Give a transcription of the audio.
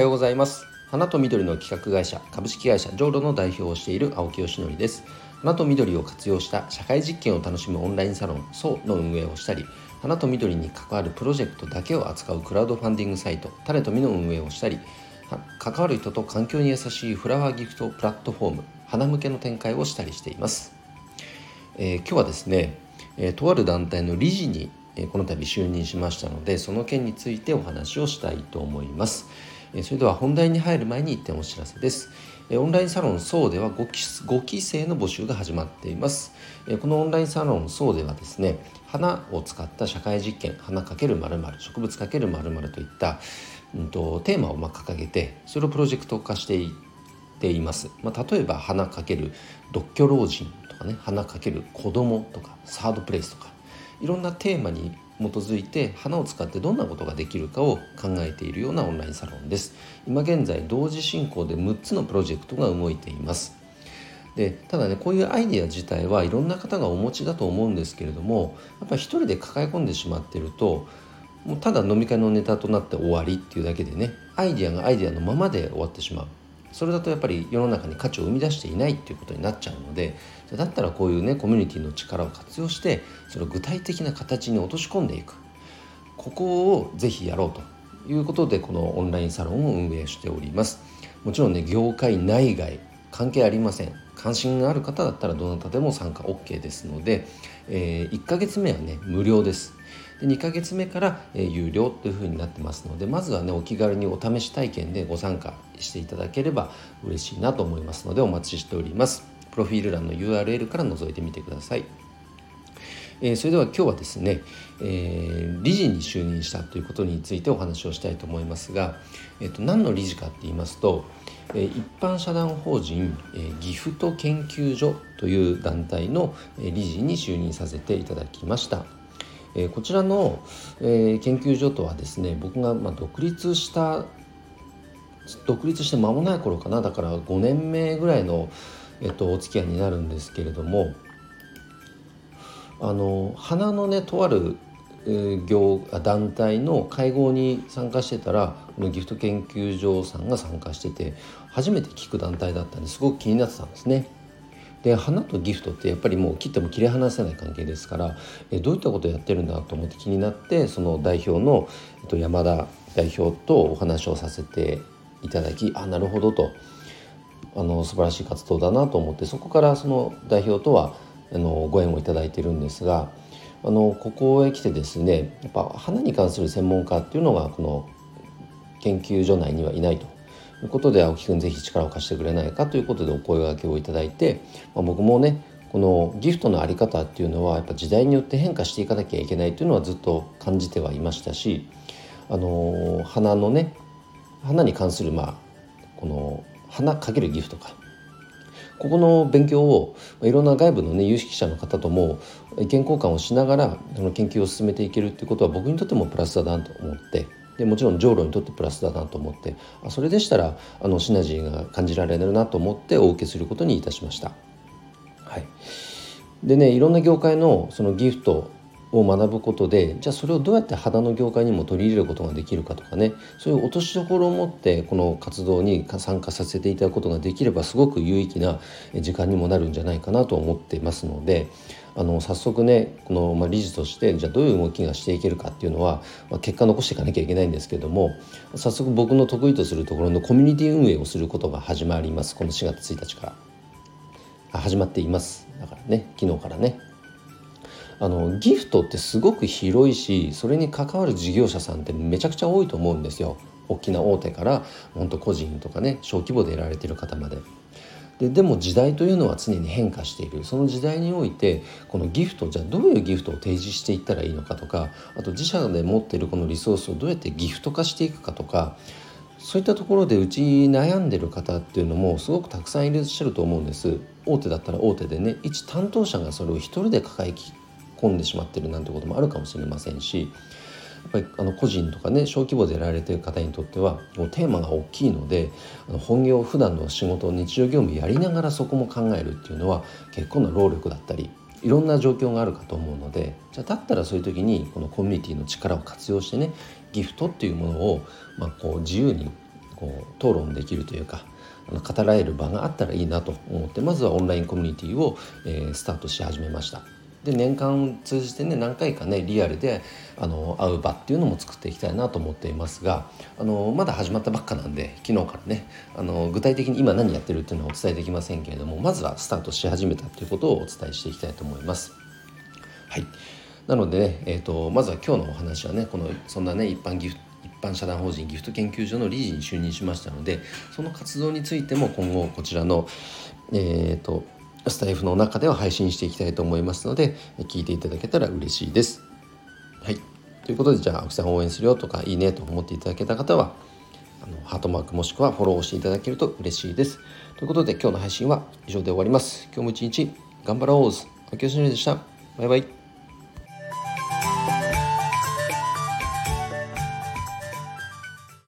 はようございます。花と緑の企画会社株式会社ジョーロの代表をしている青木よしのりです。花と緑を活用した社会実験を楽しむオンラインサロン SO の運営をしたり花と緑に関わるプロジェクトだけを扱うクラウドファンディングサイトタレとミの運営をしたり関わる人と環境に優しいフラワーギフトプラットフォーム花向けの展開をしたりしています、えー、今日はですね、えー、とある団体の理事にえこの度就任しましたのでその件についてお話をしたいと思います。それでは本題に入る前に1点お知らせです。オンラインサロンそうでは 5, 期5期生の募集が始まっています。このオンラインサロンそうではですね花を使った社会実験花×〇植物×〇〇といった、うんと、テーマをま掲げてそれをプロジェクト化していています、まあ、例えば花×独居老人とかね花×子供とかサードプレイスとかいろんなテーマに基づいて花を使ってどんなことができるかを考えているようなオンラインサロンです。今現在同時進行で6つのプロジェクトが動いています。でただねこういうアイデア自体はいろんな方がお持ちだと思うんですけれどもやっぱ一人で抱え込んでしまってるともうただ飲み会のネタとなって終わりっていうだけでねアイデアがアイデアのままで終わってしまう。それだとやっぱり世の中に価値を生み出していないっていうことになっちゃうのでだったらこういうねコミュニティの力を活用してそれを具体的な形に落とし込んでいく。ここをぜひやろうということでこのオンラインサロンを運営しております。もちろんね業界内外関係ありません。関心がある方だったらどなたでも参加 OK ですので、えー、1ヶ月目はね無料です。で2ヶ月目から、えー、有料というふうになってますのでまずはねお気軽にお試し体験でご参加していただければ嬉しいなと思いますのでお待ちしておりますプロフィール欄の URL から覗いてみてくださいえー、それでは今日はですね、えー、理事に就任したということについてお話をしたいと思いますが、えーと、何の理事かって言いますと、えー、一般社団法人、えー、ギフト研究所という団体の理事に就任させていただきました。え、こちらの、え、研究所とはですね僕が、まあ、独立した独立して間もない頃かなだから5年目ぐらいの、えっと、お付き合いになるんですけれどもあの花のねとある業団体の会合に参加してたらこのギフト研究所さんが参加してて初めて聞く団体だったんですごく気になってたんですね。で花とギフトってやっぱりもう切っても切り離せない関係ですからえどういったことをやってるんだと思って気になってその代表の、えっと、山田代表とお話をさせていただきあなるほどと。あの素晴らしい活動だなと思ってそこからその代表とはあのご縁をいただいてるんですがあのここへ来てですねやっぱ花に関する専門家っていうのがこの研究所内にはいないと。いうことで青木くんぜひ力を貸してくれないかということでお声がけをいただいて、まあ、僕もねこのギフトの在り方っていうのはやっぱ時代によって変化していかなきゃいけないっていうのはずっと感じてはいましたしあの花のね花に関するまあこの花かけるギフトか。ここの勉強をいろんな外部のね有識者の方とも意見交換をしながらその研究を進めていけるっていうことは僕にとってもプラスだなと思ってでもちろん上路にとってプラスだなと思ってあそれでしたらあのシナジーが感じられるなと思ってお受けすることにいたしました。はい、でねいろんな業界のそのギフトを学ぶことでじゃあそれをどうやって肌の業界にも取り入れることができるかとかねそういう落としどころを持ってこの活動に参加させていただくことができればすごく有意義な時間にもなるんじゃないかなと思っていますのであの早速ねこの、まあ、理事としてじゃあどういう動きがしていけるかっていうのは、まあ、結果残していかなきゃいけないんですけども早速僕の得意とするところのコミュニティ運営をすることが始まります。この4月1日から。始まっています。だからね昨日からね。あのギフトってすごく広いしそれに関わる事業者さんってめちゃくちゃ多いと思うんですよ。大きな大手から本当個人とかね小規模でやられてる方まで。ででも時代というのは常に変化している。その時代においてこのギフトじゃあどういうギフトを提示していったらいいのかとかあと自社で持っているこのリソースをどうやってギフト化していくかとかそういったところでうち悩んでる方っていうのもすごくたくさんいらっしゃると思うんです。大手だったら大手でね一担当者がそれを一人で抱え込んでしまってるなんてこともあるかもしれませんしぱりあの個人とかね小規模でやられてる方にとってはもうテーマが大きいのであの本業普段の仕事日常業務やりながらそこも考えるっていうのは結構な労力だったりいろんな状況があるかと思うのでじゃあだったらそういう時にこのコミュニティの力を活用してねギフトっていうものを、まあ、こう自由にこう討論できるというか語られる場があったらいいなと思ってまずはオンラインコミュニティを、えー、スタートし始めました。で年間を通じてね何回かねリアルであの会う場っていうのも作っていきたいなと思っていますがあのまだ始まったばっかなんで昨日からねあの具体的に今何やってるっていうのはお伝えできませんけれどもまずはスタートし始めたということをお伝えしていきたいと思います。はいなのでね、えーと、まずは今日のお話はねこのそんなね一般ギフ一般社団法人ギフト研究所の理事に就任しましたのでその活動についても今後こちらの、えーとスタイフの中では配信していきたいと思いますので聞いていただけたら嬉しいです。はいということでじゃあ青木さん応援するよとかいいねと思っていただけた方はあのハートマークもしくはフォローをしていただけると嬉しいです。ということで今日の配信は以上で終わります。今日も一日頑張ろう青木よしのりでした。バイバイ。